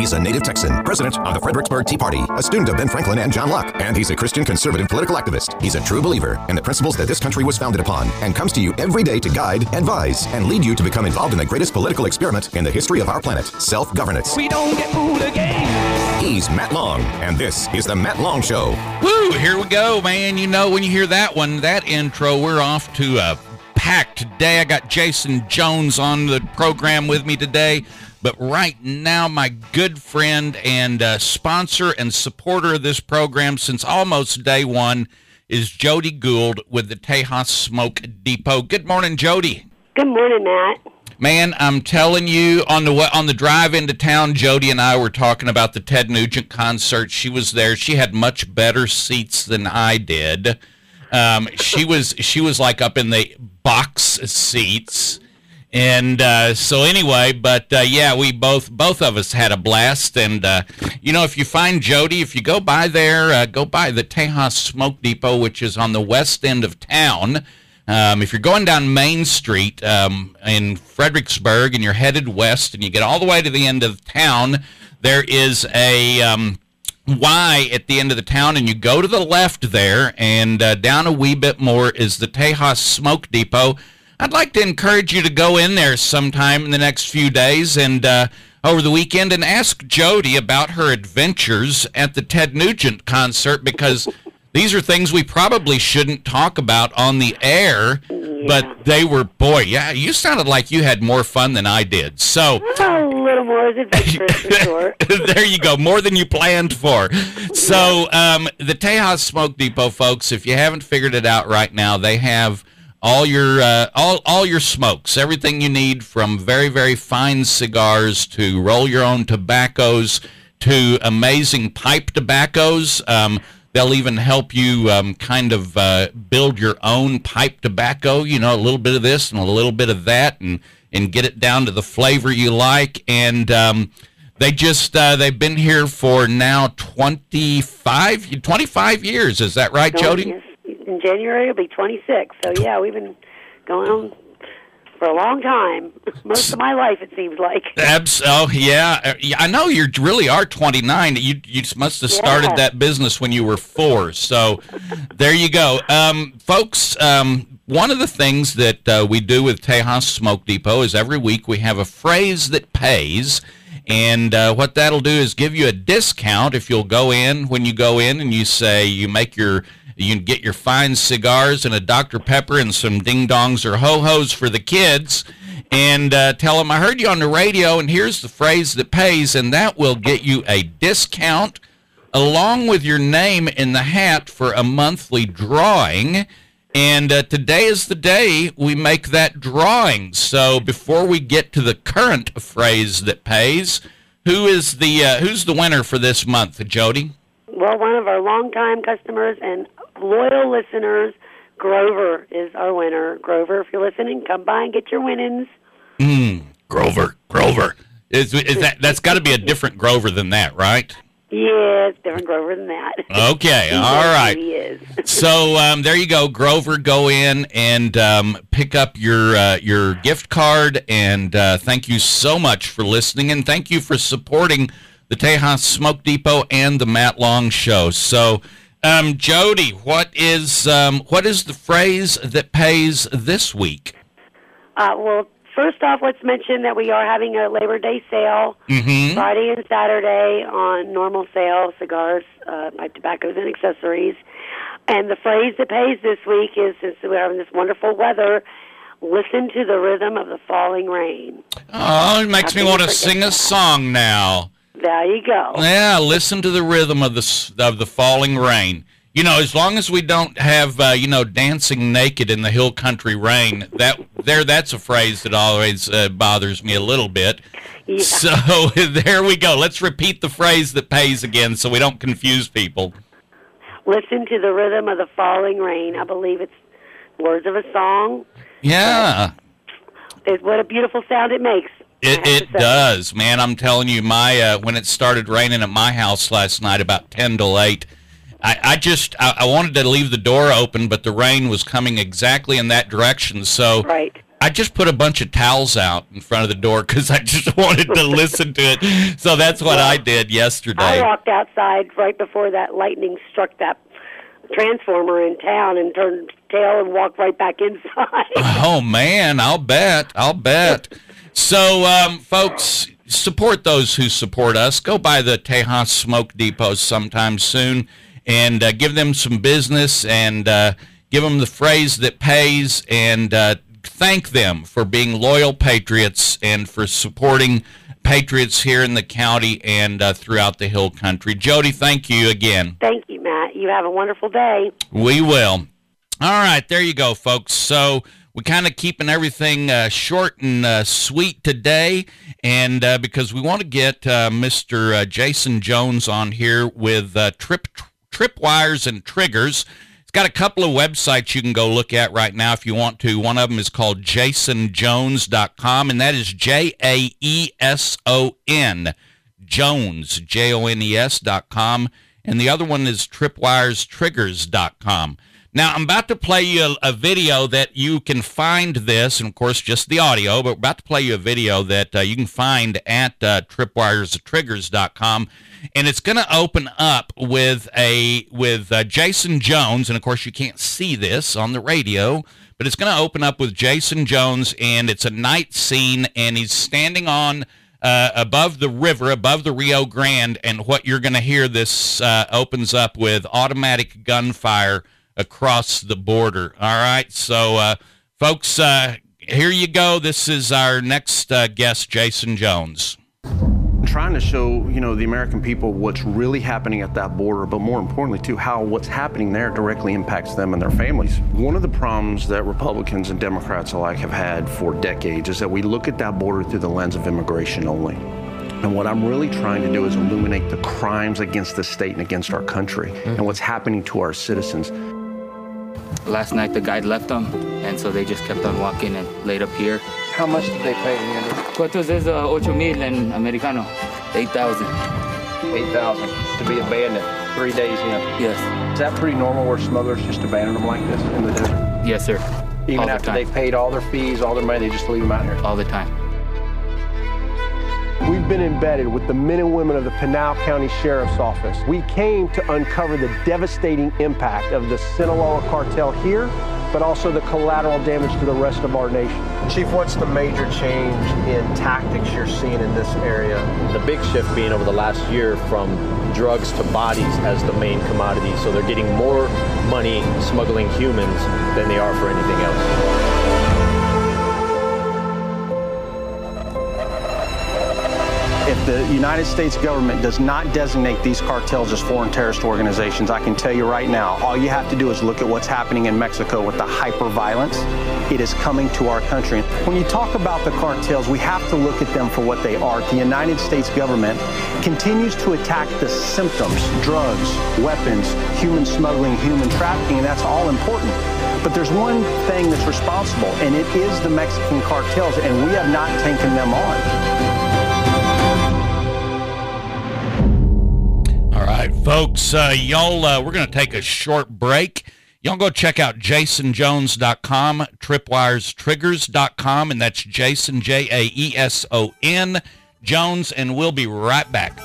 He's a native Texan, president of the Fredericksburg Tea Party, a student of Ben Franklin and John Locke, and he's a Christian conservative political activist. He's a true believer in the principles that this country was founded upon and comes to you every day to guide, advise, and lead you to become involved in the greatest political experiment in the history of our planet self governance. We don't get fooled again. He's Matt Long, and this is The Matt Long Show. Woo, here we go, man. You know, when you hear that one, that intro, we're off to a packed day. I got Jaeson Jones on the program with me today. But right now, my good friend and uh, sponsor and supporter of this program since almost day one is Jody Gould with the Tejas Smoke Depot. Good morning, Jody. Good morning, Matt. Man, I'm telling you, on the on the drive into town, Jody and I were talking about the Ted Nugent concert. She was there. She had much better seats than I did. Um, she was she was like up in the box seats and uh, so anyway, but uh, yeah, we both both of us had a blast. And uh, you know, if you find Jody, if you go by there, uh, go by the Tejas Smoke Depot, which is on the west end of town. Um, if you're going down Main Street um, in Fredericksburg and you're headed west, and you get all the way to the end of town, there is a um, Y at the end of the town, and you go to the left there, and uh, down a wee bit more is the Tejas Smoke Depot. I'd like to encourage you to go in there sometime in the next few days and uh, over the weekend and ask Jody about her adventures at the Ted Nugent concert because these are things we probably shouldn't talk about on the air. Yeah. But they were, boy, yeah, you sounded like you had more fun than I did. So a little more sure. there you go, more than you planned for. So um, the Tejas Smoke Depot, folks, if you haven't figured it out right now, they have all your uh, all all your smokes, everything you need from very very fine cigars to roll your own tobaccos to amazing pipe tobaccos. Um, they'll even help you um, kind of uh, build your own pipe tobacco. You know, a little bit of this and a little bit of that, and and get it down to the flavor you like. And um, they just uh, they've been here for now 25, 25 years. Is that right, Jody? In January it'll be 26. So yeah, we've been going on for a long time. Most of my life, it seems like. Abs- oh yeah, uh, I know you really are 29. You you must have started yeah. that business when you were four. So there you go, um, folks. Um, one of the things that uh, we do with Tejas Smoke Depot is every week we have a phrase that pays. And uh, what that'll do is give you a discount if you'll go in when you go in and you say you make your you can get your fine cigars and a Dr. Pepper and some ding dongs or ho hos for the kids and uh, tell them I heard you on the radio and here's the phrase that pays, and that will get you a discount along with your name in the hat for a monthly drawing. And uh, today is the day we make that drawing. So before we get to the current phrase that pays, who is the uh, who's the winner for this month, Jody? Well, one of our longtime customers and loyal listeners. Grover is our winner. Grover, if you're listening, come by and get your winnings. Mm, Grover, Grover. Is, is that that's got to be a different Grover than that, right? Yeah, it's different Grover than that. Okay, all right. He is. so um, there you go, Grover. Go in and um, pick up your uh, your gift card, and uh, thank you so much for listening, and thank you for supporting the Tejas Smoke Depot and the Matt Long Show. So. Um, Jody, what is um, what is the phrase that pays this week? Uh, well, first off, let's mention that we are having a Labor Day sale mm-hmm. Friday and Saturday on normal sale cigars, uh, tobaccos, and accessories. And the phrase that pays this week is since we're having this wonderful weather, listen to the rhythm of the falling rain. Oh, it makes me want to sing a song now. There you go. Yeah, listen to the rhythm of the of the falling rain. You know, as long as we don't have uh, you know dancing naked in the hill country rain, that there that's a phrase that always uh, bothers me a little bit. Yeah. So there we go. Let's repeat the phrase that pays again, so we don't confuse people. Listen to the rhythm of the falling rain. I believe it's words of a song. Yeah. It's what a beautiful sound it makes. It, it does, man. I'm telling you, my uh, when it started raining at my house last night about ten to eight, I, I just I, I, wanted to leave the door open, but the rain was coming exactly in that direction. So right. I just put a bunch of towels out in front of the door because I just wanted to listen to it. So that's what I did yesterday. I walked outside right before that lightning struck that transformer in town and turned tail and walked right back inside. Oh man, I'll bet. I'll bet. So, um, folks, support those who support us. Go by the Tejas Smoke Depot sometime soon and uh, give them some business and uh, give them the phrase that pays and uh, thank them for being loyal patriots and for supporting patriots here in the county and uh, throughout the hill country. Jody, thank you again. Thank you, Matt. You have a wonderful day. We will. All right, there you go, folks. So we kind of keeping everything uh, short and uh, sweet today, and uh, because we want to get uh, Mr. Uh, Jaeson Jones on here with uh, trip tripwires and triggers. It's got a couple of websites you can go look at right now if you want to. One of them is called jaesonjones.com, and that is J A E S O N, Jones, J O N E S.com. And the other one is tripwirestriggers.com. Now, I'm about to play you a, a, video that you can find this, and of course, just the audio, but we're about to play you a video that uh, you can find at uh, tripwirestriggers.com. And it's going to open up with a with uh, Jaeson Jones, and of course, you can't see this on the radio, but it's going to open up with Jaeson Jones, and it's a night scene, and he's standing on uh, above the river, above the Rio Grande, and what you're going to hear this uh, opens up with automatic gunfire across the border. All right, so uh, folks, uh, here you go. This is our next uh, guest, Jaeson Jones. Trying to show, you know, the American people what's really happening at that border, but more importantly, too, how what's happening there directly impacts them and their families. One of the problems that Republicans and Democrats alike have had for decades is that we look at that border through the lens of immigration only. And what I'm really trying to do is illuminate the crimes against the state and against our country mm-hmm. and what's happening to our citizens. Last night the guide left them, and so they just kept on walking and laid up here. How much did they pay, Andrew? ¿Cuántos es uh, ocho mil en americano? 8,000. 8,000 to be abandoned three days in? Yes. Is that pretty normal where smugglers just abandon them like this in the desert? Yes, sir. Even all after the they paid all their fees, all their money, they just leave them out here? All the time. We've been embedded with the men and women of the Pinal County Sheriff's Office. We came to uncover the devastating impact of the Sinaloa cartel here, but also the collateral damage to the rest of our nation. Chief, what's the major change in tactics you're seeing in this area? The big shift being over the last year from drugs to bodies as the main commodity. So they're getting more money smuggling humans than they are for anything else. If the United States government does not designate these cartels as foreign terrorist organizations, I can tell you right now, all you have to do is look at what's happening in Mexico with the hyper violence. It is coming to our country. When you talk about the cartels, we have to look at them for what they are. The United States government continues to attack the symptoms, drugs, weapons, human smuggling, human trafficking, and that's all important. But there's one thing that's responsible, and it is the Mexican cartels, and we have not taken them on. Folks. Uh, y'all, uh, we're going to take a short break. Y'all go check out jaesonjones.com, tripwirestriggers.com, and that's Jaeson, J A E S O N, Jones, and we'll be right back.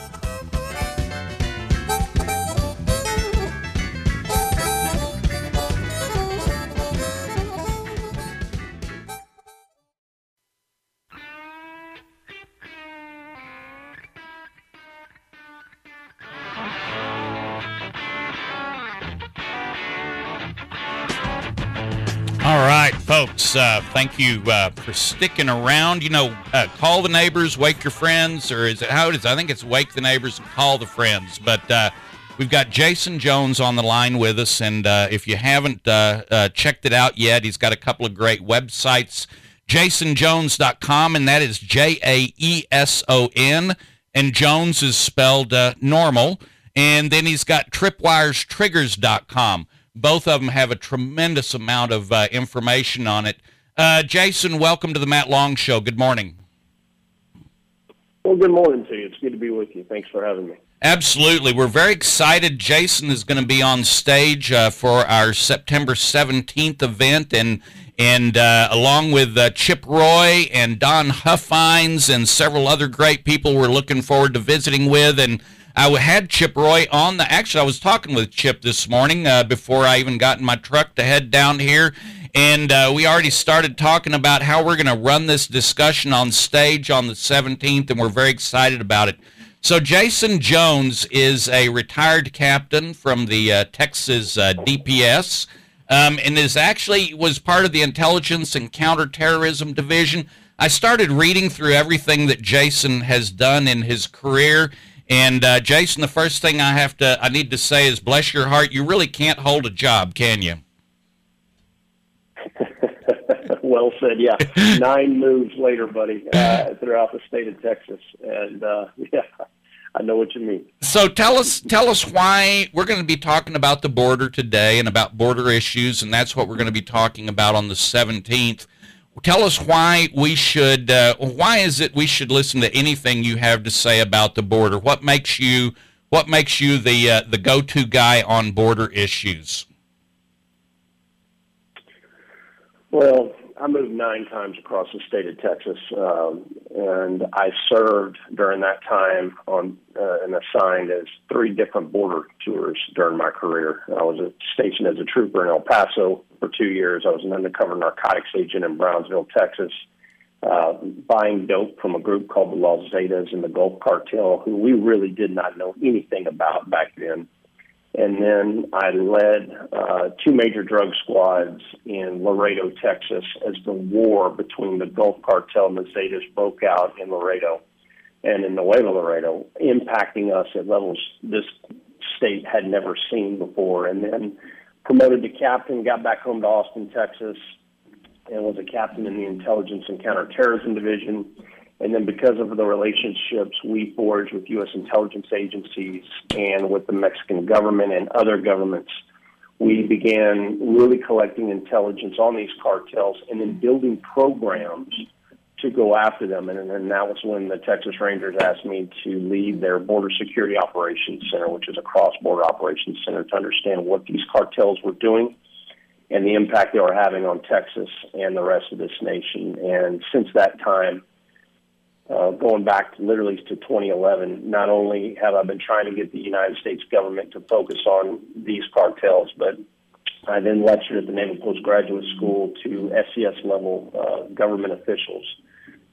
Folks. Uh, thank you uh, for sticking around. You know, uh, call the neighbors, wake your friends, or is it how it is? I think it's wake the neighbors and call the friends. But uh, we've got Jaeson Jones on the line with us, and uh, if you haven't uh, checked it out yet, he's got a couple of great websites. JaesonJones.com, and that is J A E S O N, and Jones is spelled normal. And then he's got TripwiresTriggers.com both of them have a tremendous amount of uh, information on it. Uh, Jaeson, welcome to the Matt Long Show. Good morning. Well, good morning to you. It's good to be with you. Thanks for having me. Absolutely. We're very excited. Jaeson is going to be on stage uh, for our September 17th event, and and uh, along with uh, Chip Roy and Don Huffines and several other great people we're looking forward to visiting with. And I had Chip Roy on the. Actually, I was talking with Chip this morning uh, before I even got in my truck to head down here. And uh, we already started talking about how we're going to run this discussion on stage on the 17th, and we're very excited about it. So Jaeson Jones is a retired captain from the uh, Texas uh, DPS, um, and is actually was part of the intelligence and counterterrorism division. I started reading through everything that Jaeson has done in his career, and uh, Jaeson, the first thing I have to I need to say is, bless your heart, you really can't hold a job, can you? well said. Yeah, nine moves later, buddy, uh, throughout the state of Texas, and uh, yeah, I know what you mean. So tell us, tell us why we're going to be talking about the border today and about border issues, and that's what we're going to be talking about on the 17th. Tell us why we should, uh, why is it we should listen to anything you have to say about the border? What makes you, what makes you the uh, the go-to guy on border issues? Well, I moved nine times across the state of Texas, um, and I served during that time on uh, and assigned as three different border tours during my career. I was stationed as a trooper in El Paso for two years. I was an undercover narcotics agent in Brownsville, Texas, uh, buying dope from a group called the Los Zetas and the Gulf Cartel, who we really did not know anything about back then. And then I led uh, two major drug squads in Laredo, Texas, as the war between the Gulf Cartel and the Zetas broke out in Laredo and in Nuevo Laredo, impacting us at levels this state had never seen before. And then promoted to captain, got back home to Austin, Texas, and was a captain in the Intelligence and Counterterrorism Division and then because of the relationships we forged with U.S. intelligence agencies and with the Mexican government and other governments, we began really collecting intelligence on these cartels and then building programs to go after them. And then that was when the Texas Rangers asked me to lead their Border Security Operations Center, which is a cross border operations center, to understand what these cartels were doing and the impact they were having on Texas and the rest of this nation. And since that time, uh, going back literally to 2011, not only have I been trying to get the United States government to focus on these cartels, but I then lectured at the Naval Postgraduate School to SES level uh, government officials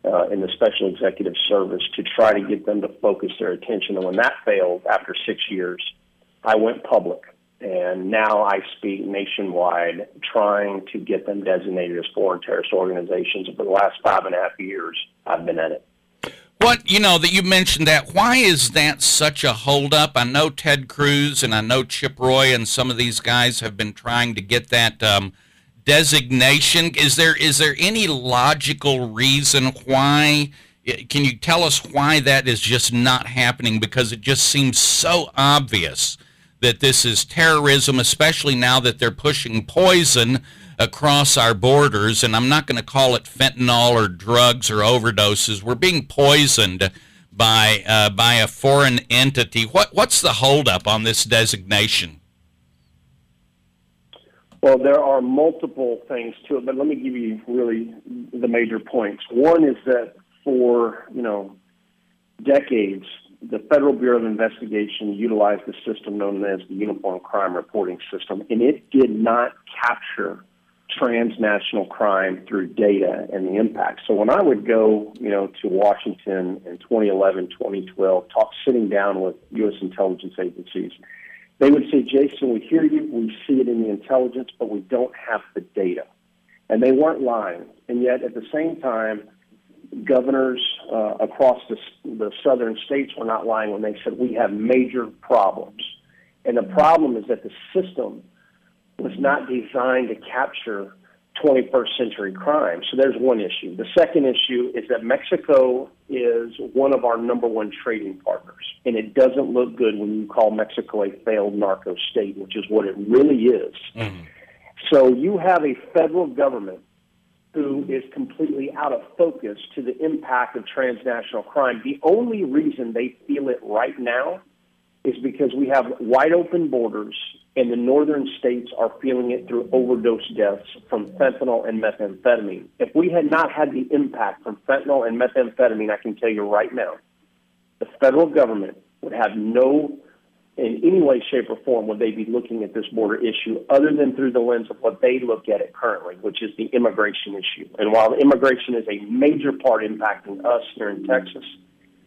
uh, in the Special Executive Service to try to get them to focus their attention. And when that failed after six years, I went public. And now I speak nationwide, trying to get them designated as foreign terrorist organizations. For the last five and a half years, I've been at it. What you know that you mentioned that? Why is that such a holdup? I know Ted Cruz and I know Chip Roy and some of these guys have been trying to get that um, designation. Is there is there any logical reason why? Can you tell us why that is just not happening? Because it just seems so obvious that this is terrorism, especially now that they're pushing poison across our borders, and I'm not going to call it fentanyl or drugs or overdoses. We're being poisoned by uh, by a foreign entity. What what's the holdup on this designation? Well, there are multiple things to it, but let me give you really the major points. One is that for you know decades, the Federal Bureau of Investigation utilized the system known as the Uniform Crime Reporting System, and it did not capture transnational crime through data and the impact. So when I would go, you know, to Washington in 2011, 2012, talk sitting down with U.S. intelligence agencies, they would say, Jaeson, we hear you, we see it in the intelligence, but we don't have the data. And they weren't lying. And yet at the same time, governors uh, across the, the southern states were not lying when they said we have major problems. And the problem is that the system was not designed to capture 21st century crime. So there's one issue. The second issue is that Mexico is one of our number one trading partners. And it doesn't look good when you call Mexico a failed narco state, which is what it really is. Mm-hmm. So you have a federal government who is completely out of focus to the impact of transnational crime. The only reason they feel it right now is because we have wide open borders and the northern states are feeling it through overdose deaths from fentanyl and methamphetamine. If we had not had the impact from fentanyl and methamphetamine, I can tell you right now, the federal government would have no, in any way, shape, or form, would they be looking at this border issue other than through the lens of what they look at it currently, which is the immigration issue. And while immigration is a major part impacting us here in Texas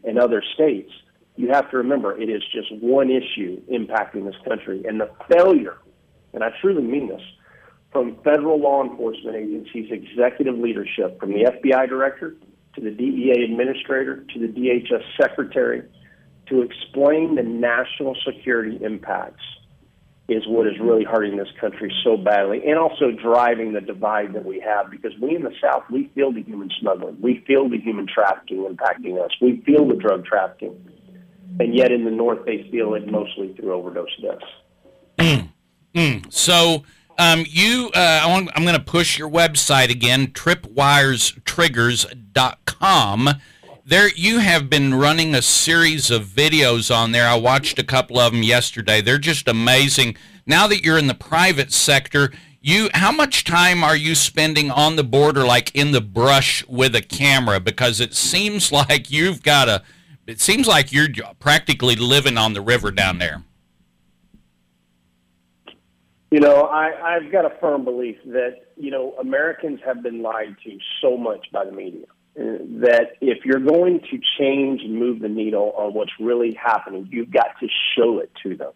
and other states, you have to remember it is just one issue impacting this country. And the failure, and I truly mean this, from federal law enforcement agencies' executive leadership, from the FBI director to the DEA administrator to the DHS secretary, to explain the national security impacts is what is really hurting this country so badly and also driving the divide that we have because we in the South, we feel the human smuggling. We feel the human trafficking impacting us. We feel the drug trafficking and yet in the north they feel it mostly through overdose deaths. Mm. Mm. So um, you, uh, want, I'm going to push your website again, tripwirestriggers.com. There, you have been running a series of videos on there. I watched a couple of them yesterday. They're just amazing. Now that you're in the private sector, you how much time are you spending on the border, like in the brush with a camera? Because it seems like you've got a it seems like you're practically living on the river down there. You know, I, I've got a firm belief that, you know, Americans have been lied to so much by the media uh, that if you're going to change and move the needle on what's really happening, you've got to show it to them.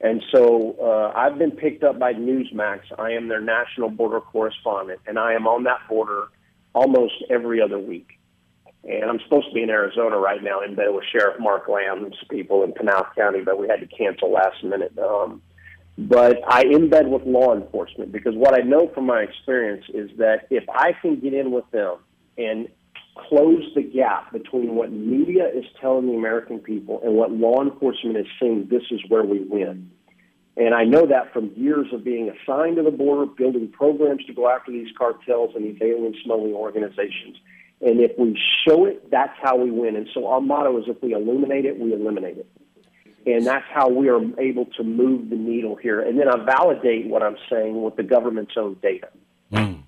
And so uh, I've been picked up by Newsmax. I am their national border correspondent, and I am on that border almost every other week. And I'm supposed to be in Arizona right now in bed with Sheriff Mark Lamb's people in Pinal County, but we had to cancel last minute. Um, but I embed with law enforcement because what I know from my experience is that if I can get in with them and close the gap between what media is telling the American people and what law enforcement is saying, this is where we win. And I know that from years of being assigned to the border, building programs to go after these cartels and these alien smuggling organizations. And if we show it, that's how we win. And so our motto is if we illuminate it, we eliminate it. And that's how we are able to move the needle here. And then I validate what I'm saying with the government's own data. Mm.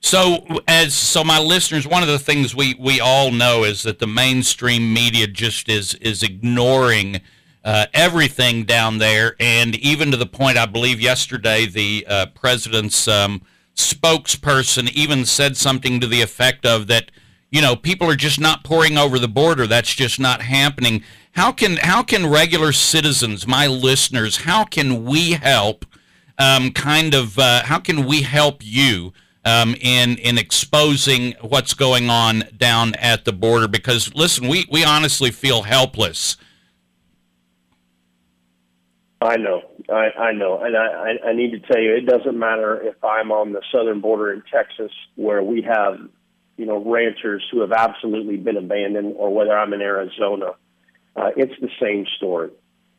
So, as so, my listeners, one of the things we, we all know is that the mainstream media just is is ignoring uh, everything down there, and even to the point, I believe yesterday the uh, president's um, spokesperson even said something to the effect of that you know, people are just not pouring over the border. That's just not happening. How can how can regular citizens, my listeners, how can we help? Um, kind of uh, how can we help you um, in in exposing what's going on down at the border? Because listen, we we honestly feel helpless. I know, I, I know, and I, I need to tell you, it doesn't matter if I'm on the southern border in Texas, where we have you know, ranchers who have absolutely been abandoned, or whether I'm in Arizona, uh, it's the same story.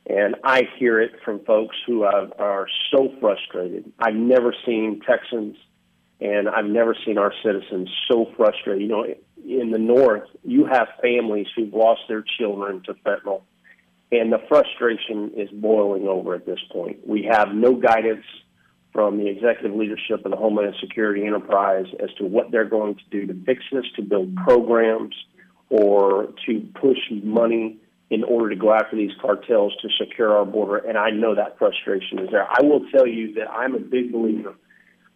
And I hear it from folks who have, are so frustrated. I've never seen Texans and I've never seen our citizens so frustrated. You know, in the North, you have families who've lost their children to fentanyl, and the frustration is boiling over at this point. We have no guidance from the executive leadership of the Homeland Security enterprise as to what they're going to do to fix this, to build programs, or to push money in order to go after these cartels to secure our border. And I know that frustration is there. I will tell you that I'm a big believer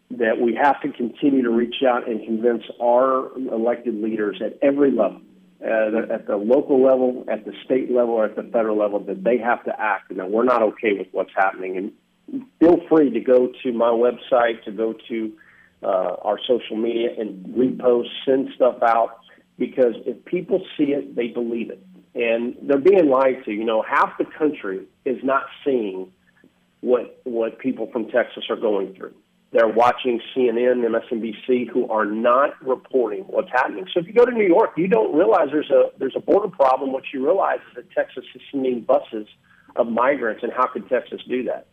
that we have to continue to reach out and convince our elected leaders at every level. Uh, at the local level, at the state level, or at the federal level, that they have to act, and that we're not okay with what's happening. And feel free to go to my website, to go to uh, our social media and repost, send stuff out, because if people see it, they believe it. And they're being lied to. You know, half the country is not seeing what what people from Texas are going through. They're watching CNN, MSNBC, who are not reporting what's happening. So if you go to New York, you don't realize there's a there's a border problem. What you realize is that Texas is sending buses of migrants, and how could Texas do that?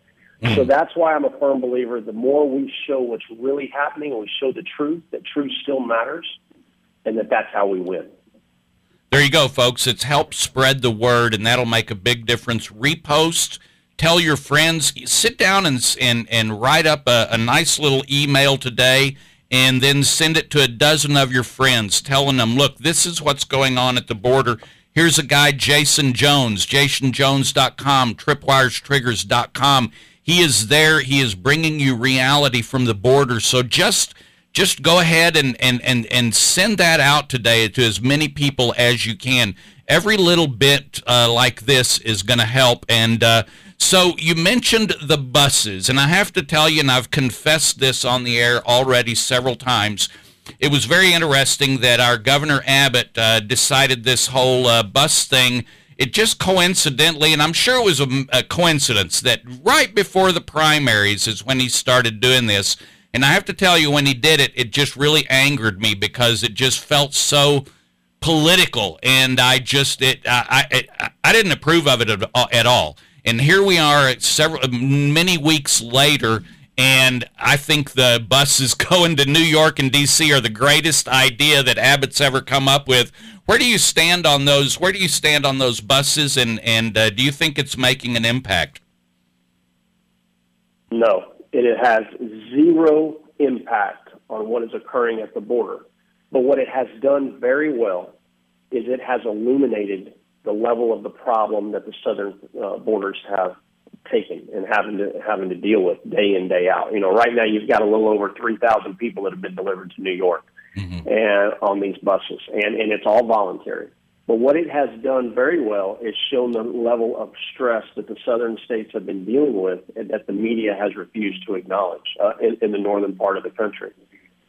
So hmm. that's why I'm a firm believer. The more we show what's really happening, and we show the truth, that truth still matters, and that that's how we win. there you go, folks. It's help spread the word, and that'll make a big difference. Repost, tell your friends, sit down and and and write up a, a nice little email today, and then send it to a dozen of your friends, telling them, look, this is what's going on at the border. Here's a guy, Jaeson Jones, jaesonjones.com, tripwirestriggers.com. He is there. He is bringing you reality from the border. So just just go ahead and, and, and, and send that out today to as many people as you can. Every little bit uh, like this is going to help. And uh, so you mentioned the buses, and I have to tell you, and I've confessed this on the air already several times. It was very interesting that our Governor Abbott uh, decided this whole uh, bus thing. It just coincidentally, and I'm sure it was a, a coincidence, that right before the primaries is when he started doing this and I have to tell you, when he did it, it just really angered me because it just felt so political, and I just it I I, I didn't approve of it at all. And here we are, several many weeks later, and I think the buses going to New York and D.C. are the greatest idea that Abbott's ever come up with. Where do you stand on those? Where do you stand on those buses, and and uh, do you think it's making an impact? No, it has zero impact on what is occurring at the border. But what it has done very well is it has illuminated the level of the problem that the southern uh, borders have taken and having to having to deal with day in day out. You know, right now you've got a little over three thousand people that have been delivered to New York mm-hmm. and on these buses, and and it's all voluntary. But what it has done very well is shown the level of stress that the southern states have been dealing with and that the media has refused to acknowledge uh, in, in the northern part of the country.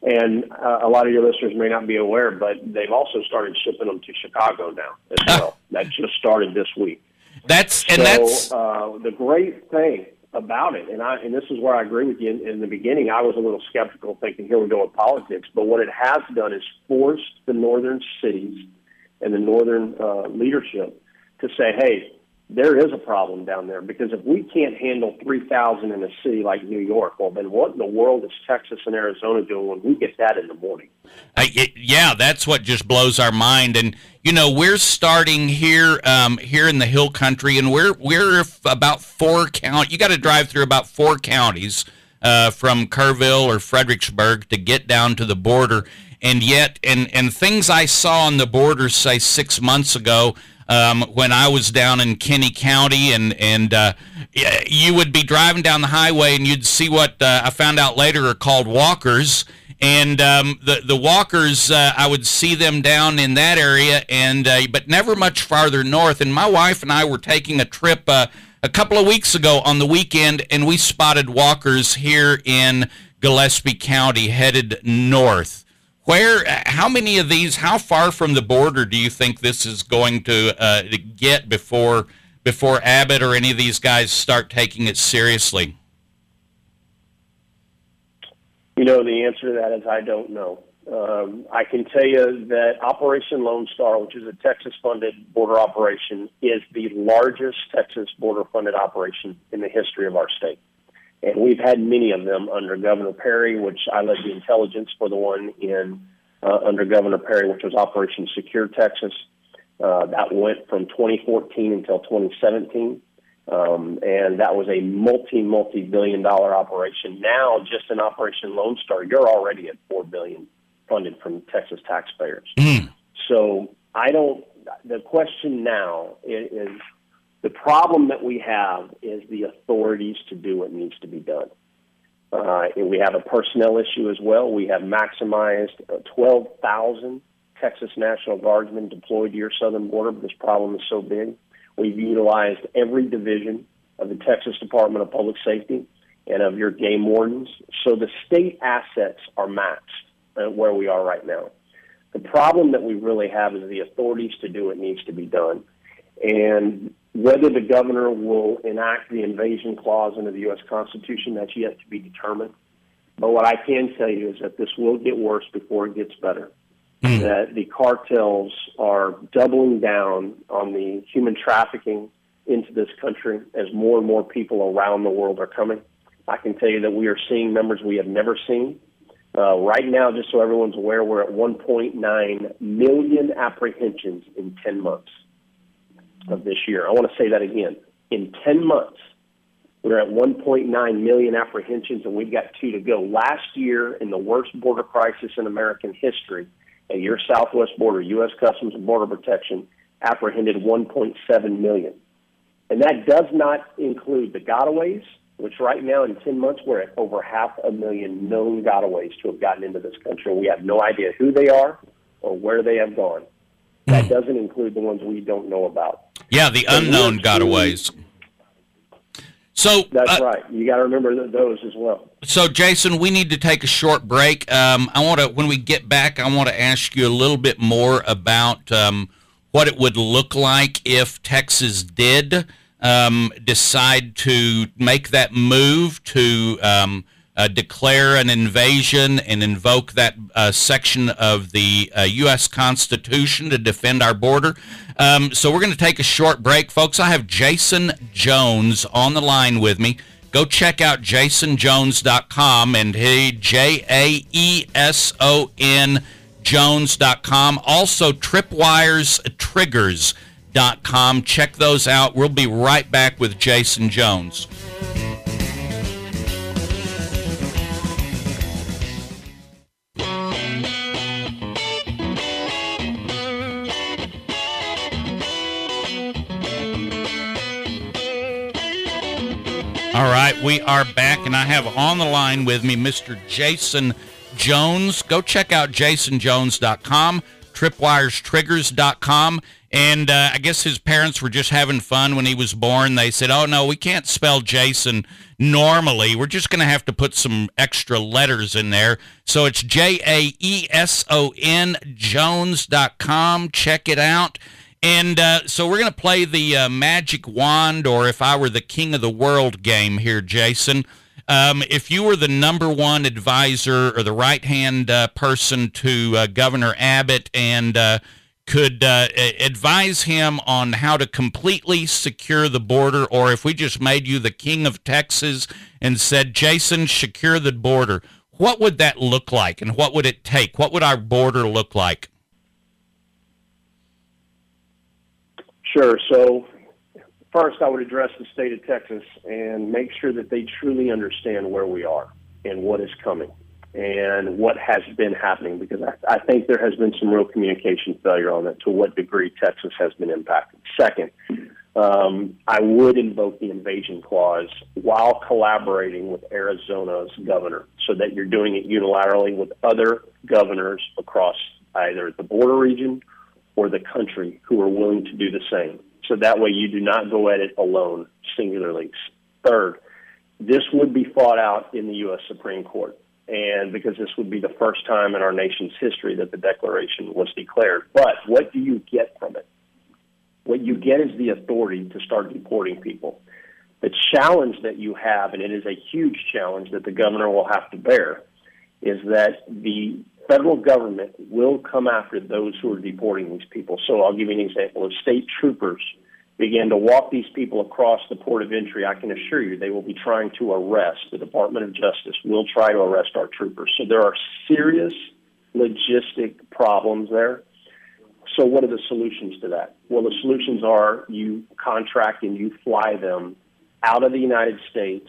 And uh, a lot of your listeners may not be aware, but they've also started shipping them to Chicago now as well. that just started this week. That's and so, that's uh, the great thing about it. And I and this is where I agree with you. In, in the beginning, I was a little skeptical, thinking here we go with politics. But what it has done is forced the northern cities and the northern uh, leadership to say, hey, there is a problem down there because if we can't handle 3,000 in a city like New York, well, then what in the world is Texas and Arizona doing when we get that in the morning? Uh, it, yeah, that's what just blows our mind. And you know, we're starting here, um, here in the Hill Country, and we're we're about four count. You got to drive through about four counties uh, from Kerrville or Fredericksburg to get down to the border and yet, and and things I saw on the border, say six months ago, um, when I was down in Kinney County, and and uh, you would be driving down the highway, and you'd see what uh, I found out later are called walkers. And um, the the walkers, uh, I would see them down in that area, and uh, but never much farther north. And my wife and I were taking a trip uh, a couple of weeks ago on the weekend, and we spotted walkers here in Gillespie County headed north. Where, how many of these, how far from the border do you think this is going to uh, get before before Abbott or any of these guys start taking it seriously? You know, the answer to that is I don't know. Um, I can tell you that Operation Lone Star, which is a Texas-funded border operation, is the largest Texas border-funded operation in the history of our state. And we've had many of them under Governor Perry, which I led the intelligence for the one in uh, under Governor Perry, which was Operation Secure Texas. Uh, that went from 2014 until 2017. Um, and that was a multi, multi billion dollar operation. Now, just in Operation Lone Star, you're already at 4 billion funded from Texas taxpayers. Mm. So I don't, the question now is, is the problem that we have is the authorities to do what needs to be done. Uh, we have a personnel issue as well. We have maximized uh, 12,000 Texas National Guardsmen deployed to your southern border, but this problem is so big. We've utilized every division of the Texas Department of Public Safety and of your game wardens. So the state assets are maxed uh, where we are right now. The problem that we really have is the authorities to do what needs to be done. And whether the governor will enact the invasion clause into the U.S. Constitution, that's yet to be determined. But what I can tell you is that this will get worse before it gets better. Mm. That the cartels are doubling down on the human trafficking into this country as more and more people around the world are coming. I can tell you that we are seeing numbers we have never seen. Uh, right now, just so everyone's aware, we're at 1.9 million apprehensions in 10 months of this year. I want to say that again. In 10 months, we're at 1.9 million apprehensions, and we've got two to go. Last year, in the worst border crisis in American history, at your southwest border, U.S. Customs and Border Protection apprehended 1.7 million. And that does not include the gotaways, which right now in 10 months we're at over half a million known gotaways to have gotten into this country. We have no idea who they are or where they have gone. That doesn't include the ones we don't know about. Yeah, the So unknown gotaways. So That's uh, right. You got to remember those as well. So, Jaeson, we need to take a short break. Um, I want to, when we get back, I want to ask you a little bit more about um, what it would look like if Texas did um, decide to make that move to um, uh, declare an invasion and invoke that uh, section of the uh, U.S. Constitution to defend our border. Um, so, we're going to take a short break, folks. I have Jaeson Jones on the line with me go check out jaesonjones.com and he j-a-e-s-o-n jones.com also tripwirestriggers.com check those out we'll be right back with jaeson jones All right, we are back, and I have on the line with me Mr. Jaeson Jones. Go check out jaesonjones.com, tripwirestriggers.com. And uh, I guess his parents were just having fun when he was born. They said, oh, no, we can't spell Jason normally. We're just going to have to put some extra letters in there. So it's J A E S O N Jones.com. Check it out. And uh, so we're going to play the uh, magic wand, or if I were the king of the world game here, Jaeson. Um, if you were the number one advisor or the right hand uh, person to uh, Governor Abbott and uh, could uh, advise him on how to completely secure the border, or if we just made you the king of Texas and said, Jaeson, secure the border, what would that look like and what would it take? What would our border look like? Sure. So, first, I would address the state of Texas and make sure that they truly understand where we are and what is coming and what has been happening because I, I think there has been some real communication failure on that to what degree Texas has been impacted. Second, um, I would invoke the invasion clause while collaborating with Arizona's governor so that you're doing it unilaterally with other governors across either the border region or the country who are willing to do the same. So that way you do not go at it alone, singularly. Third, this would be fought out in the U.S. Supreme Court. And because this would be the first time in our nation's history that the Declaration was declared. But what do you get from it? What you get is the authority to start deporting people. The challenge that you have, and it is a huge challenge that the governor will have to bear, is that the federal government will come after those who are deporting these people. So I'll give you an example. If state troopers begin to walk these people across the port of entry, I can assure you they will be trying to arrest. The Department of Justice will try to arrest our troopers. So there are serious logistic problems there. So what are the solutions to that? Well, the solutions are you contract and you fly them out of the United States,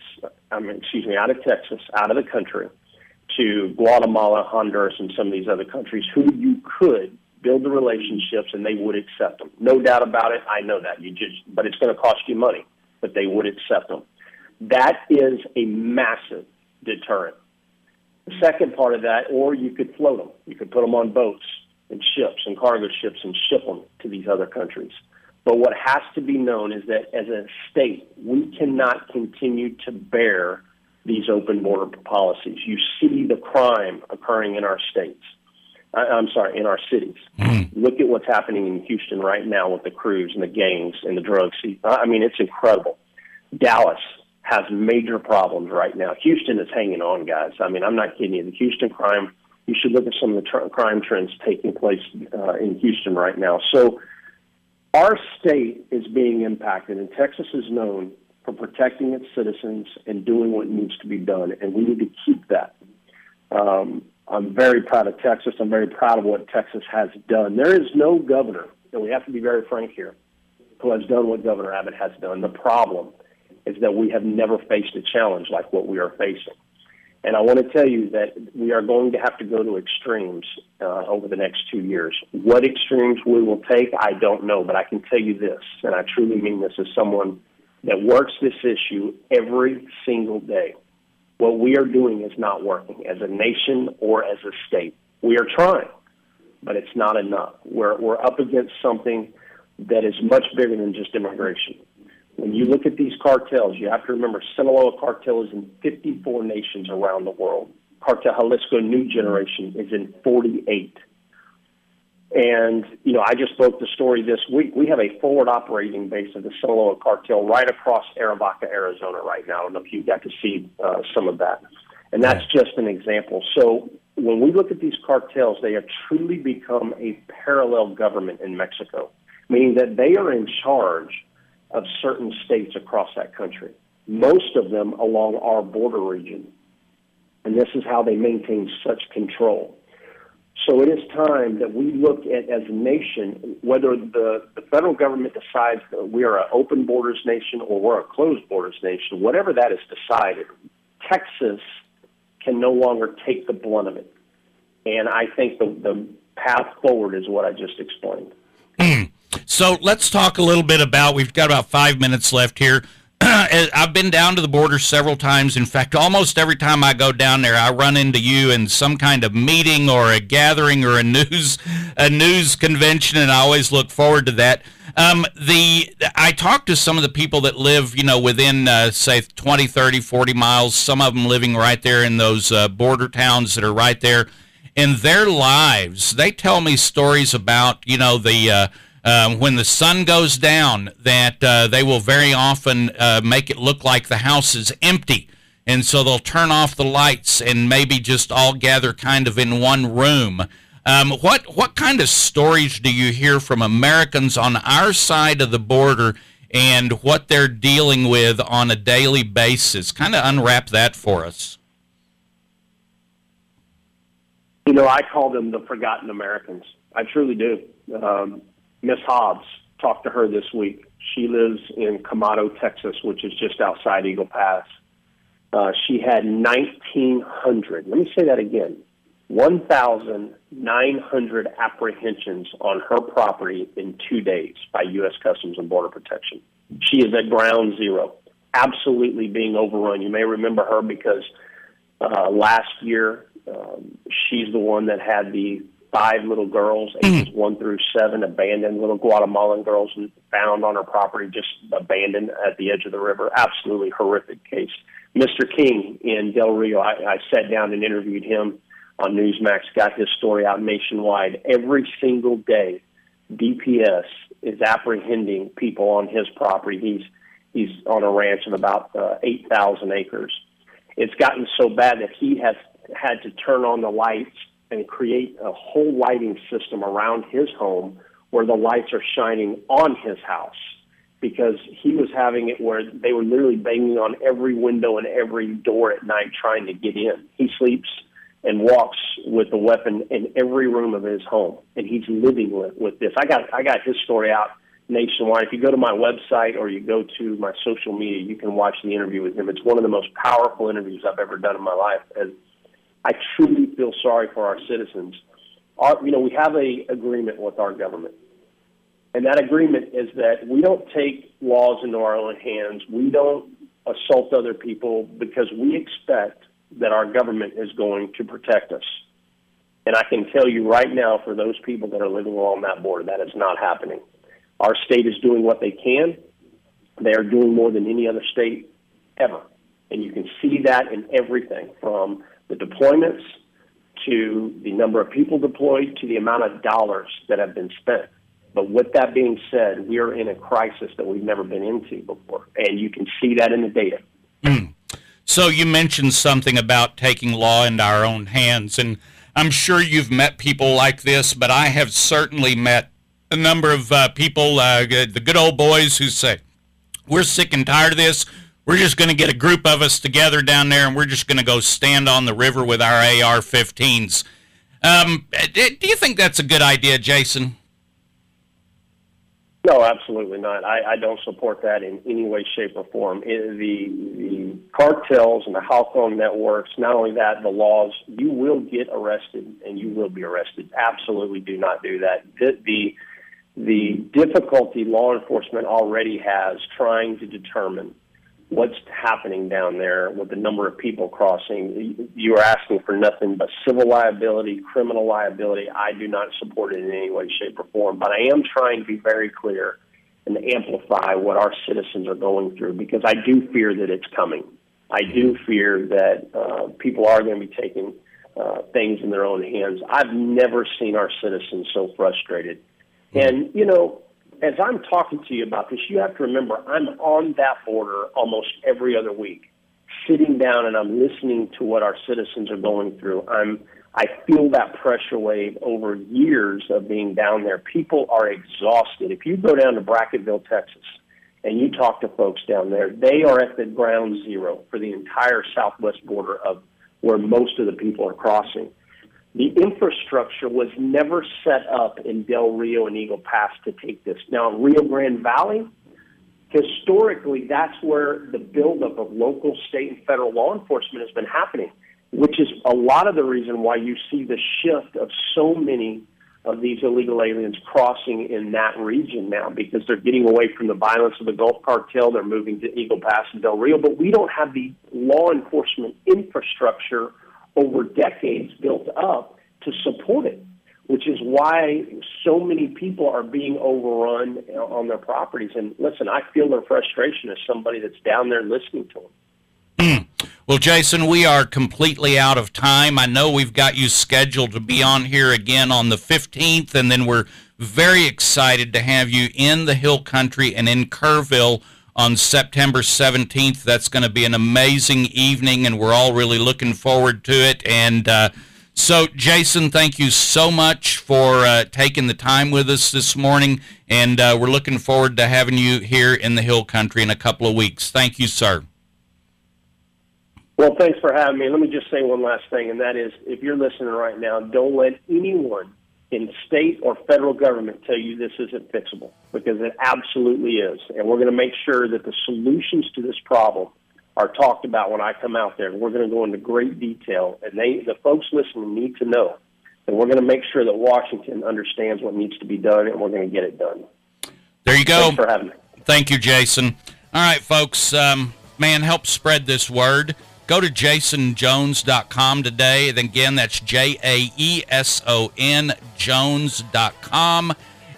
I mean, excuse me, out of Texas, out of the country to Guatemala, Honduras, and some of these other countries who you could build the relationships and they would accept them. No doubt about it. I know that. You just, but it's going to cost you money, but they would accept them. That is a massive deterrent. The second part of that, or you could float them. You could put them on boats and ships and cargo ships and ship them to these other countries. But what has to be known is that as a state, we cannot continue to bear these open border policies. You see the crime occurring in our states. I, I'm sorry, in our cities. Look at what's happening in Houston right now with the crews and the gangs and the drugs. I mean, it's incredible. Dallas has major problems right now. Houston is hanging on, guys. I mean, I'm not kidding you. The Houston crime, you should look at some of the tr- crime trends taking place uh, in Houston right now. So, our state is being impacted, and Texas is known for protecting its citizens and doing what needs to be done, and we need to keep that. Um, I'm very proud of Texas. I'm very proud of what Texas has done. There is no governor, and we have to be very frank here, who has done what Governor Abbott has done. The problem is that we have never faced a challenge like what we are facing. And I want to tell you that we are going to have to go to extremes uh, over the next two years. What extremes we will take, I don't know, but I can tell you this, and I truly mean this as someone that works this issue every single day. What we are doing is not working as a nation or as a state. We are trying, but it's not enough. We're, we're up against something that is much bigger than just immigration. When you look at these cartels, you have to remember Sinaloa cartel is in 54 nations around the world. Cartel Jalisco New Generation is in 48. And, you know, I just broke the story this week. We have a forward operating base of the Sinaloa cartel right across Arivaca, Arizona right now. I don't know if you got to see uh, some of that. And that's just an example. So when we look at these cartels, they have truly become a parallel government in Mexico, meaning that they are in charge of certain states across that country, most of them along our border region. And this is how they maintain such control. So it is time that we look at, as a nation, whether the, the federal government decides that we are an open borders nation or we're a closed borders nation, whatever that is decided, Texas can no longer take the blunt of it. And I think the, the path forward is what I just explained. Mm. So let's talk a little bit about. We've got about five minutes left here. I've been down to the border several times. In fact, almost every time I go down there, I run into you in some kind of meeting or a gathering or a news a news convention, and I always look forward to that. Um, the I talk to some of the people that live, you know, within uh, say 20, 30, 40 miles. Some of them living right there in those uh, border towns that are right there. In their lives, they tell me stories about, you know, the uh, um, when the sun goes down, that uh, they will very often uh, make it look like the house is empty. And so they'll turn off the lights and maybe just all gather kind of in one room. Um, what what kind of stories do you hear from Americans on our side of the border and what they're dealing with on a daily basis? Kind of unwrap that for us. You know, I call them the forgotten Americans. I truly do. Um, Miss Hobbs, talked to her this week. She lives in Quemado, Texas, which is just outside Eagle Pass. Uh, she had 1,900, let me say that again, 1,900 apprehensions on her property in two days by U.S. Customs and Border Protection. She is at ground zero, absolutely being overrun. You may remember her because uh, last year um, she's the one that had the five little girls, ages mm-hmm. one through seven, abandoned little Guatemalan girls found on her property, just abandoned at the edge of the river. Absolutely horrific case. Mr. King in Del Rio, I, I sat down and interviewed him on Newsmax, got his story out nationwide. Every single day, DPS is apprehending people on his property. He's he's on a ranch of about uh, 8,000 acres. It's gotten so bad that he has had to turn on the lights and create a whole lighting system around his home where the lights are shining on his house because he was having it where they were literally banging on every window and every door at night trying to get in. He sleeps and walks with a weapon in every room of his home, and he's living with, with this. I got I got his story out nationwide. If you go to my website or you go to my social media, you can watch the interview with him. It's one of the most powerful interviews I've ever done in my life. As I truly feel sorry for our citizens. Our, you know, we have a agreement with our government, and that agreement is that we don't take laws into our own hands. We don't assault other people because we expect that our government is going to protect us. And I can tell you right now, for those people that are living along that border, that is not happening. Our state is doing what they can. They are doing more than any other state ever. And you can see that in everything from the deployments to the number of people deployed to the amount of dollars that have been spent. But with that being said, we are in a crisis that we've never been into before, and you can see that in the data. Mm. So you mentioned something about taking law into our own hands, and I'm sure you've met people like this, but I have certainly met a number of uh, people, uh, the good old boys who say, "We're sick and tired of this. We're just going to get a group of us together down there, and we're just going to go stand on the river with our AR-15s. Um, do you think that's a good idea, Jaeson? No, absolutely not. I, I don't support that in any way, shape, or form. It, the the cartels and the phone networks. Not only that, the laws. You will get arrested, and you will be arrested. Absolutely, do not do that. The the, the difficulty law enforcement already has trying to determine what's happening down there with the number of people crossing. You are asking for nothing but civil liability, criminal liability. I do not support it in any way, shape, or form. But I am trying to be very clear and amplify what our citizens are going through because I do fear that it's coming. I do fear that uh, people are going to be taking uh, things in their own hands. I've never seen our citizens so frustrated. And, you know, as I'm talking to you about this, you have to remember I'm on that border almost every other week, sitting down and I'm listening to what our citizens are going through. I'm I feel that pressure wave over years of being down there. People are exhausted. If you go down to Brackettville, Texas, and you talk to folks down there, they are at the ground zero for the entire southwest border of where most of the people are crossing the infrastructure was never set up in Del Rio and Eagle Pass to take this. Now, Rio Grande Valley, historically, that's where the buildup of local, state, and federal law enforcement has been happening, which is a lot of the reason why you see the shift of so many of these illegal aliens crossing in that region now because they're getting away from the violence of the Gulf cartel. They're moving to Eagle Pass and Del Rio, but we don't have the law enforcement infrastructure over decades built up to support it, which is why so many people are being overrun on their properties. And listen, I feel their frustration as somebody that's down there listening to them. Hmm. Well, Jaeson, we are completely out of time. I know we've got you scheduled to be on here again on the 15th, and then we're very excited to have you in the Hill Country and in Kerrville on September 17th. That's going to be an amazing evening, and we're all really looking forward to it. And uh, so, Jaeson, thank you so much for uh, taking the time with us this morning, and uh, we're looking forward to having you here in the Hill Country in a couple of weeks. Thank you, sir. Well, thanks for having me. Let me just say one last thing, and that is if you're listening right now, don't let anyone in state or federal government tell you this isn't fixable because it absolutely is. And we're going to make sure that the solutions to this problem are talked about when I come out there. And we're going to go into great detail. And they, the folks listening need to know that we're going to make sure that Washington understands what needs to be done and we're going to get it done. There you go. Thanks for having me. Thank you, Jaeson. All right, folks. Um, man, help spread this word. Go to jaesonjones.com today. And again, that's J A E S O N Jones.com.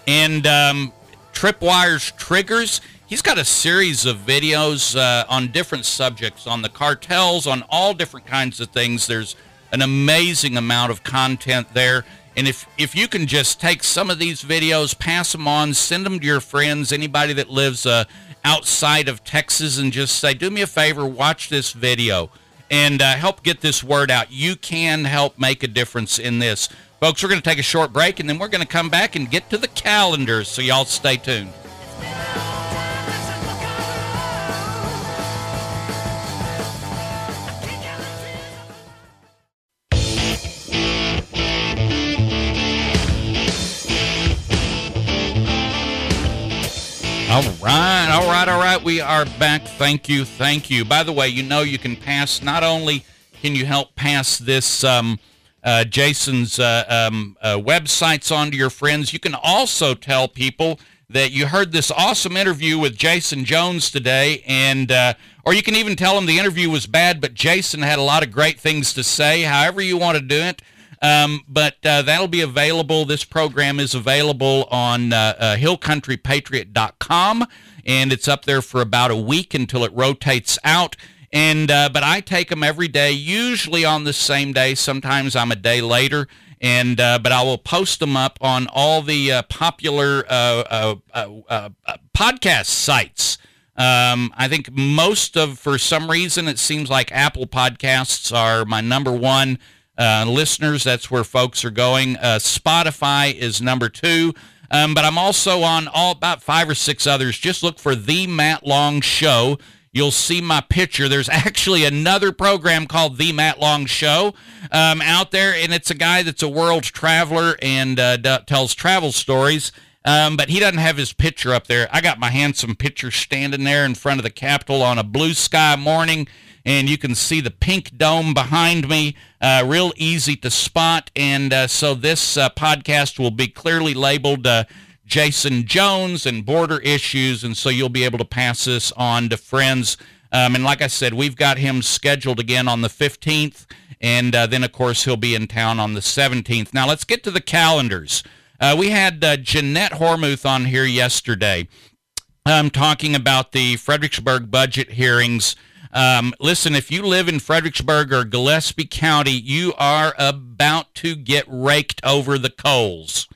And um, Tripwire's Triggers. He's got a series of videos uh, on different subjects, on the cartels, on all different kinds of things. There's an amazing amount of content there. And if, if you can just take some of these videos, pass them on, send them to your friends, anybody that lives uh, outside of Texas and just say, do me a favor, watch this video and uh, help get this word out. You can help make a difference in this. Folks, we're going to take a short break and then we're going to come back and get to the calendars, so y'all stay tuned. All right, all right, all right. We are back. Thank you, thank you. By the way, you know you can pass. Not only can you help pass this um, uh, Jaeson's uh, um, uh, websites on to your friends, you can also tell people that you heard this awesome interview with Jaeson Jones today, and uh, or you can even tell them the interview was bad, but Jaeson had a lot of great things to say. However you want to do it. Um, but uh, that'll be available. This program is available on uh, uh, hillcountrypatriot.com, and it's up there for about a week until it rotates out. And uh, but I take them every day, usually on the same day. Sometimes I'm a day later. And uh, but I will post them up on all the uh, popular uh, podcast sites. Um, I think most of, for some reason, it seems like Apple Podcasts are my number one uh, listeners. That's where folks are going. Uh, Spotify is number two. Um, but I'm also on all about five or six others. Just look for The Matt Long Show. you'll see my picture. There's actually another program called The Matt Long Show um, out there, and it's a guy that's a world traveler and uh, d- tells travel stories. Um, but he doesn't have his picture up there. I got my handsome picture standing there in front of the Capitol on a blue sky morning, and you can see the pink dome behind me. Uh, real easy to spot. And uh, so this uh, podcast will be clearly labeled uh, Jaeson Jones and border issues, and so you'll be able to pass this on to friends. Um, and like I said, we've got him scheduled again on the 15th, and uh, then, of course, he'll be in town on the 17th. Now, let's get to the calendars. Uh, we had Jeanette Hormuth on here yesterday um, talking about the Fredericksburg budget hearings. Um, listen, if you live in Fredericksburg or Gillespie County, you are about to get raked over the coals.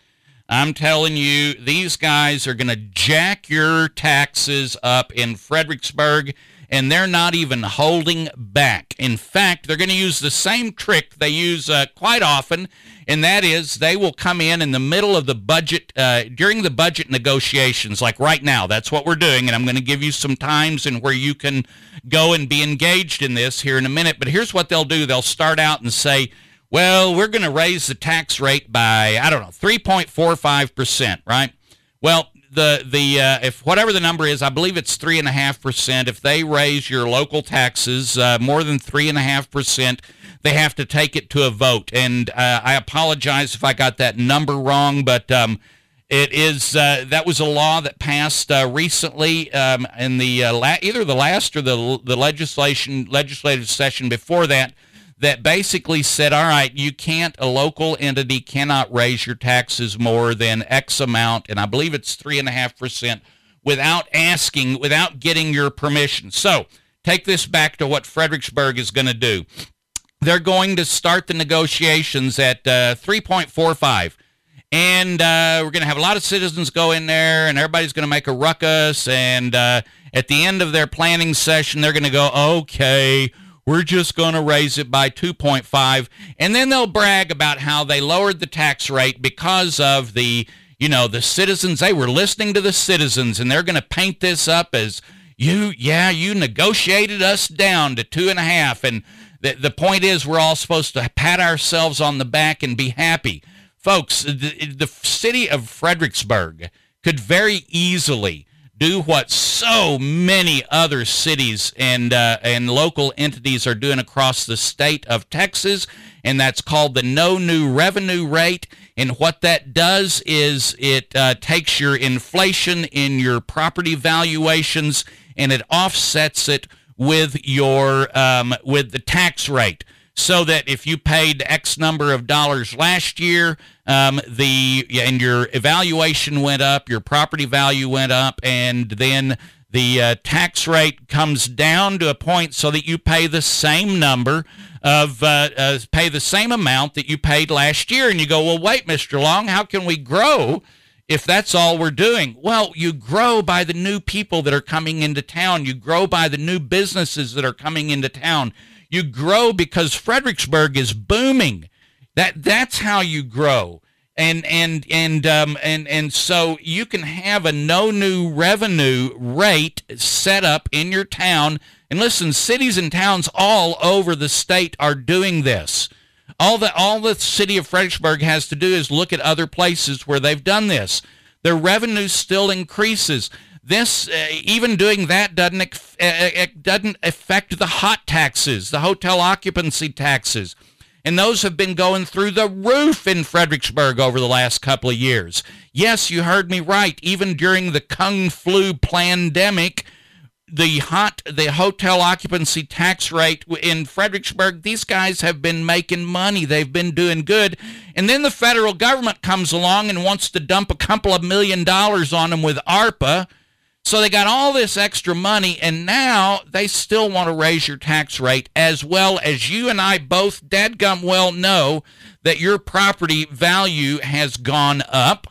I'm telling you, these guys are going to jack your taxes up in Fredericksburg, and they're not even holding back. In fact, they're going to use the same trick they use uh, quite often, and that is they will come in in the middle of the budget, uh, during the budget negotiations, like right now. That's what we're doing, and I'm going to give you some times and where you can go and be engaged in this here in a minute. But here's what they'll do they'll start out and say, well, we're going to raise the tax rate by I don't know 3.45 percent, right? Well, the the uh, if whatever the number is, I believe it's three and a half percent. If they raise your local taxes uh, more than three and a half percent, they have to take it to a vote. And uh, I apologize if I got that number wrong, but um, it is uh, that was a law that passed uh, recently um, in the uh, la- either the last or the the legislation legislative session before that that basically said, all right, you can't, a local entity cannot raise your taxes more than X amount, and I believe it's 3.5% without asking, without getting your permission. So take this back to what Fredericksburg is going to do. They're going to start the negotiations at uh, 3.45. And uh, we're going to have a lot of citizens go in there, and everybody's going to make a ruckus. And uh, at the end of their planning session, they're going to go, okay, we're just going to raise it by 2.5 and then they'll brag about how they lowered the tax rate because of the you know the citizens. They were listening to the citizens and they're going to paint this up as you yeah you negotiated us down to two and a half. And the, the point is we're all supposed to pat ourselves on the back and be happy. Folks the, the city of fredericksburg could very easily do what so many other cities and uh, and local entities are doing across the state of Texas, and that's called the no new revenue rate. And what that does is it uh, takes your inflation in your property valuations and it offsets it with your um, with the tax rate so that if you paid X number of dollars last year, um, the and your evaluation went up, your property value went up, and then the uh, tax rate comes down to a point so that you pay the same number of uh, uh, pay the same amount that you paid last year, and you go, well, wait, Mr. Long, how can we grow? If that's all we're doing, well, you grow by the new people that are coming into town. You grow by the new businesses that are coming into town you grow because Fredericksburg is booming. That that's how you grow. And and and um, and and so you can have a no new revenue rate set up in your town. And listen, cities and towns all over the state are doing this. All the all the city of Fredericksburg has to do is look at other places where they've done this. Their revenue still increases. This uh, even doing that doesn't uh, doesn't affect the hot taxes, the hotel occupancy taxes. And those have been going through the roof in Fredericksburg over the last couple of years. Yes, you heard me right. Even during the Kung Flu pandemic, the hot the hotel occupancy tax rate in Fredericksburg, these guys have been making money. They've been doing good. And then the federal government comes along and wants to dump a couple of million dollars on them with ARPA so they got all this extra money, and now they still want to raise your tax rate, as well as you and I both dadgum well know that your property value has gone up,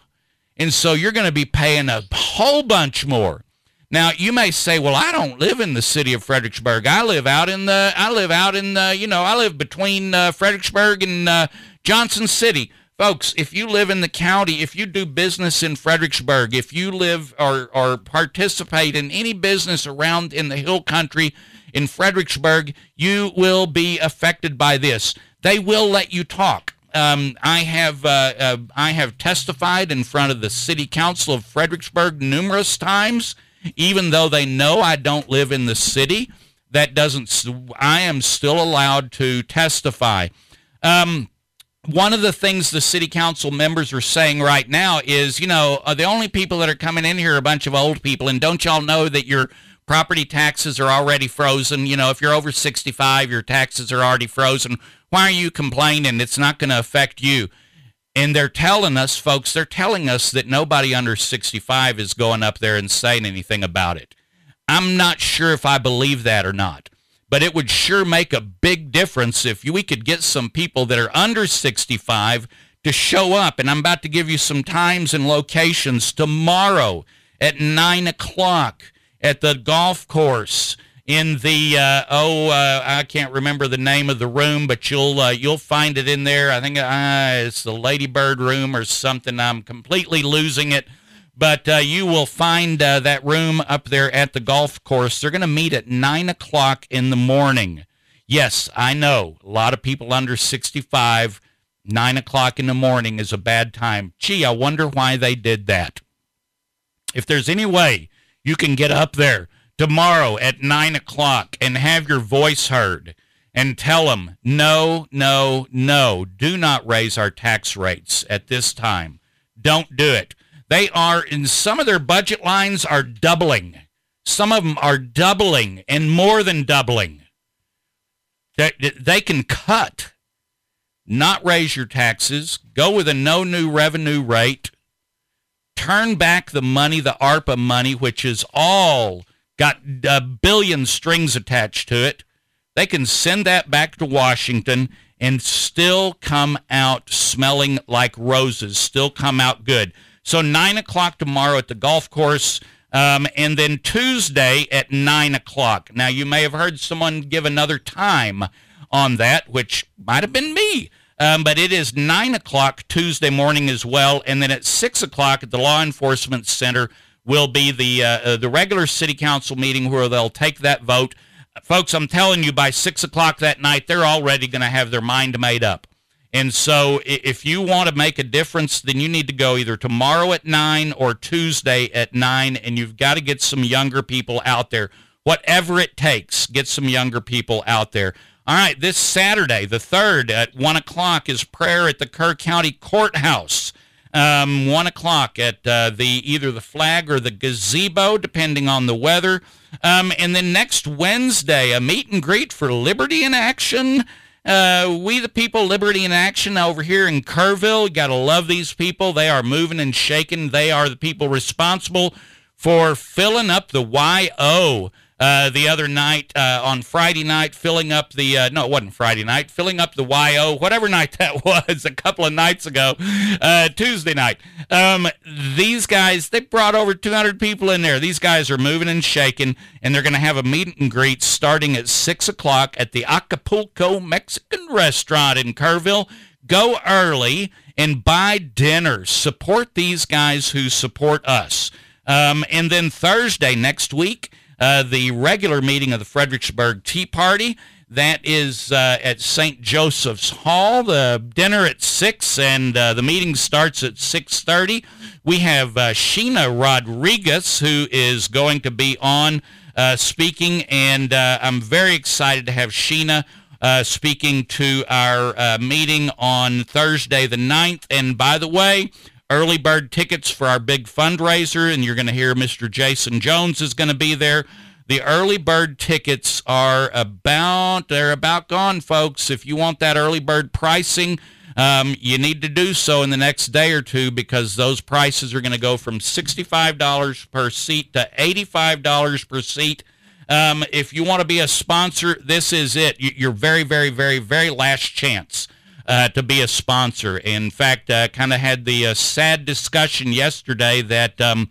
and so you're going to be paying a whole bunch more. Now you may say, "Well, I don't live in the city of Fredericksburg. I live out in the I live out in the you know I live between uh, Fredericksburg and uh, Johnson City." Folks, if you live in the county, if you do business in Fredericksburg, if you live or, or participate in any business around in the hill country in Fredericksburg, you will be affected by this. They will let you talk. Um, I have uh, uh, I have testified in front of the City Council of Fredericksburg numerous times, even though they know I don't live in the city. That doesn't. I am still allowed to testify. Um, one of the things the city council members are saying right now is, you know, uh, the only people that are coming in here are a bunch of old people, and don't y'all know that your property taxes are already frozen? You know, if you're over 65, your taxes are already frozen. Why are you complaining? It's not going to affect you. And they're telling us, folks, they're telling us that nobody under 65 is going up there and saying anything about it. I'm not sure if I believe that or not but it would sure make a big difference if we could get some people that are under 65 to show up. And I'm about to give you some times and locations tomorrow at 9 o'clock at the golf course in the uh, oh uh, I can't remember the name of the room, but you'll uh, you'll find it in there. I think uh, it's the Ladybird room or something. I'm completely losing it. But uh, you will find uh, that room up there at the golf course. They're going to meet at 9 o'clock in the morning. Yes, I know. A lot of people under 65, 9 o'clock in the morning is a bad time. Gee, I wonder why they did that. If there's any way you can get up there tomorrow at 9 o'clock and have your voice heard and tell them, no, no, no, do not raise our tax rates at this time. Don't do it. They are in some of their budget lines are doubling. Some of them are doubling and more than doubling. They, they can cut, not raise your taxes, go with a no new revenue rate, turn back the money, the ARPA money, which is all got a billion strings attached to it. They can send that back to Washington and still come out smelling like roses, still come out good. So nine o'clock tomorrow at the golf course. Um, and then Tuesday at 9 o'clock. Now, you may have heard someone give another time on that, which might have been me. Um, but it is 9 o'clock Tuesday morning as well. And then at 6 o'clock at the Law Enforcement Center will be the, uh, uh, the regular city council meeting where they'll take that vote. Folks, I'm telling you, by 6 o'clock that night, they're already going to have their mind made up. And so if you want to make a difference, then you need to go either tomorrow at 9 or Tuesday at 9, and you've got to get some younger people out there. Whatever it takes, get some younger people out there. All right, this Saturday, the 3rd at 1 o'clock, is prayer at the Kerr County Courthouse. Um, 1 o'clock at uh, the either the flag or the gazebo, depending on the weather. Um, and then next Wednesday, a meet and greet for Liberty in Action. Uh, we the people, Liberty in Action over here in Kerrville. You got to love these people. They are moving and shaking. They are the people responsible for filling up the YO uh, the other night uh, on Friday night, filling up the uh, no, it wasn't Friday night, filling up the YO, whatever night that was, a couple of nights ago, uh, Tuesday night. Um, these guys, they brought over 200 people in there. These guys are moving and shaking, and they're going to have a meet and greet starting at six o'clock at the Acapulco Mexican Restaurant in Kerrville. Go early and buy dinner. Support these guys who support us. Um, and then Thursday next week uh, the regular meeting of the Fredericksburg Tea Party. That is uh, at St. Joseph's Hall. The dinner at six, and uh, the meeting starts at six thirty. We have uh, Sheena Rodriguez, who is going to be on uh, speaking, and uh, I'm very excited to have Sheena uh, speaking to our meeting on Thursday the 9th. And by the way, early bird tickets for our big fundraiser, and you're going to hear Mr. Jaeson Jones is going to be there. The early bird tickets are about they're about gone, folks. If you want that early bird pricing, um, you need to do so in the next day or two because those prices are going to go from $65 per seat to $85 per seat. Um, if you want to be a sponsor, this is it. Your very, very, very, very last chance uh, to be a sponsor. In fact, uh, kind of had the uh, sad discussion yesterday that um,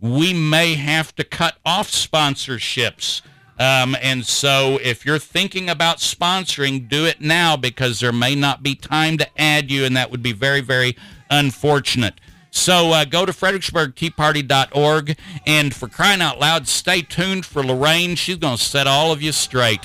we may have to cut off sponsorships Um, and so if you're thinking about sponsoring, do it now because there may not be time to add you, and that would be very, very unfortunate. So uh, go to fredericksburgteaparty.org, and for crying out loud, stay tuned for Lorraine. She's going to set all of you straight.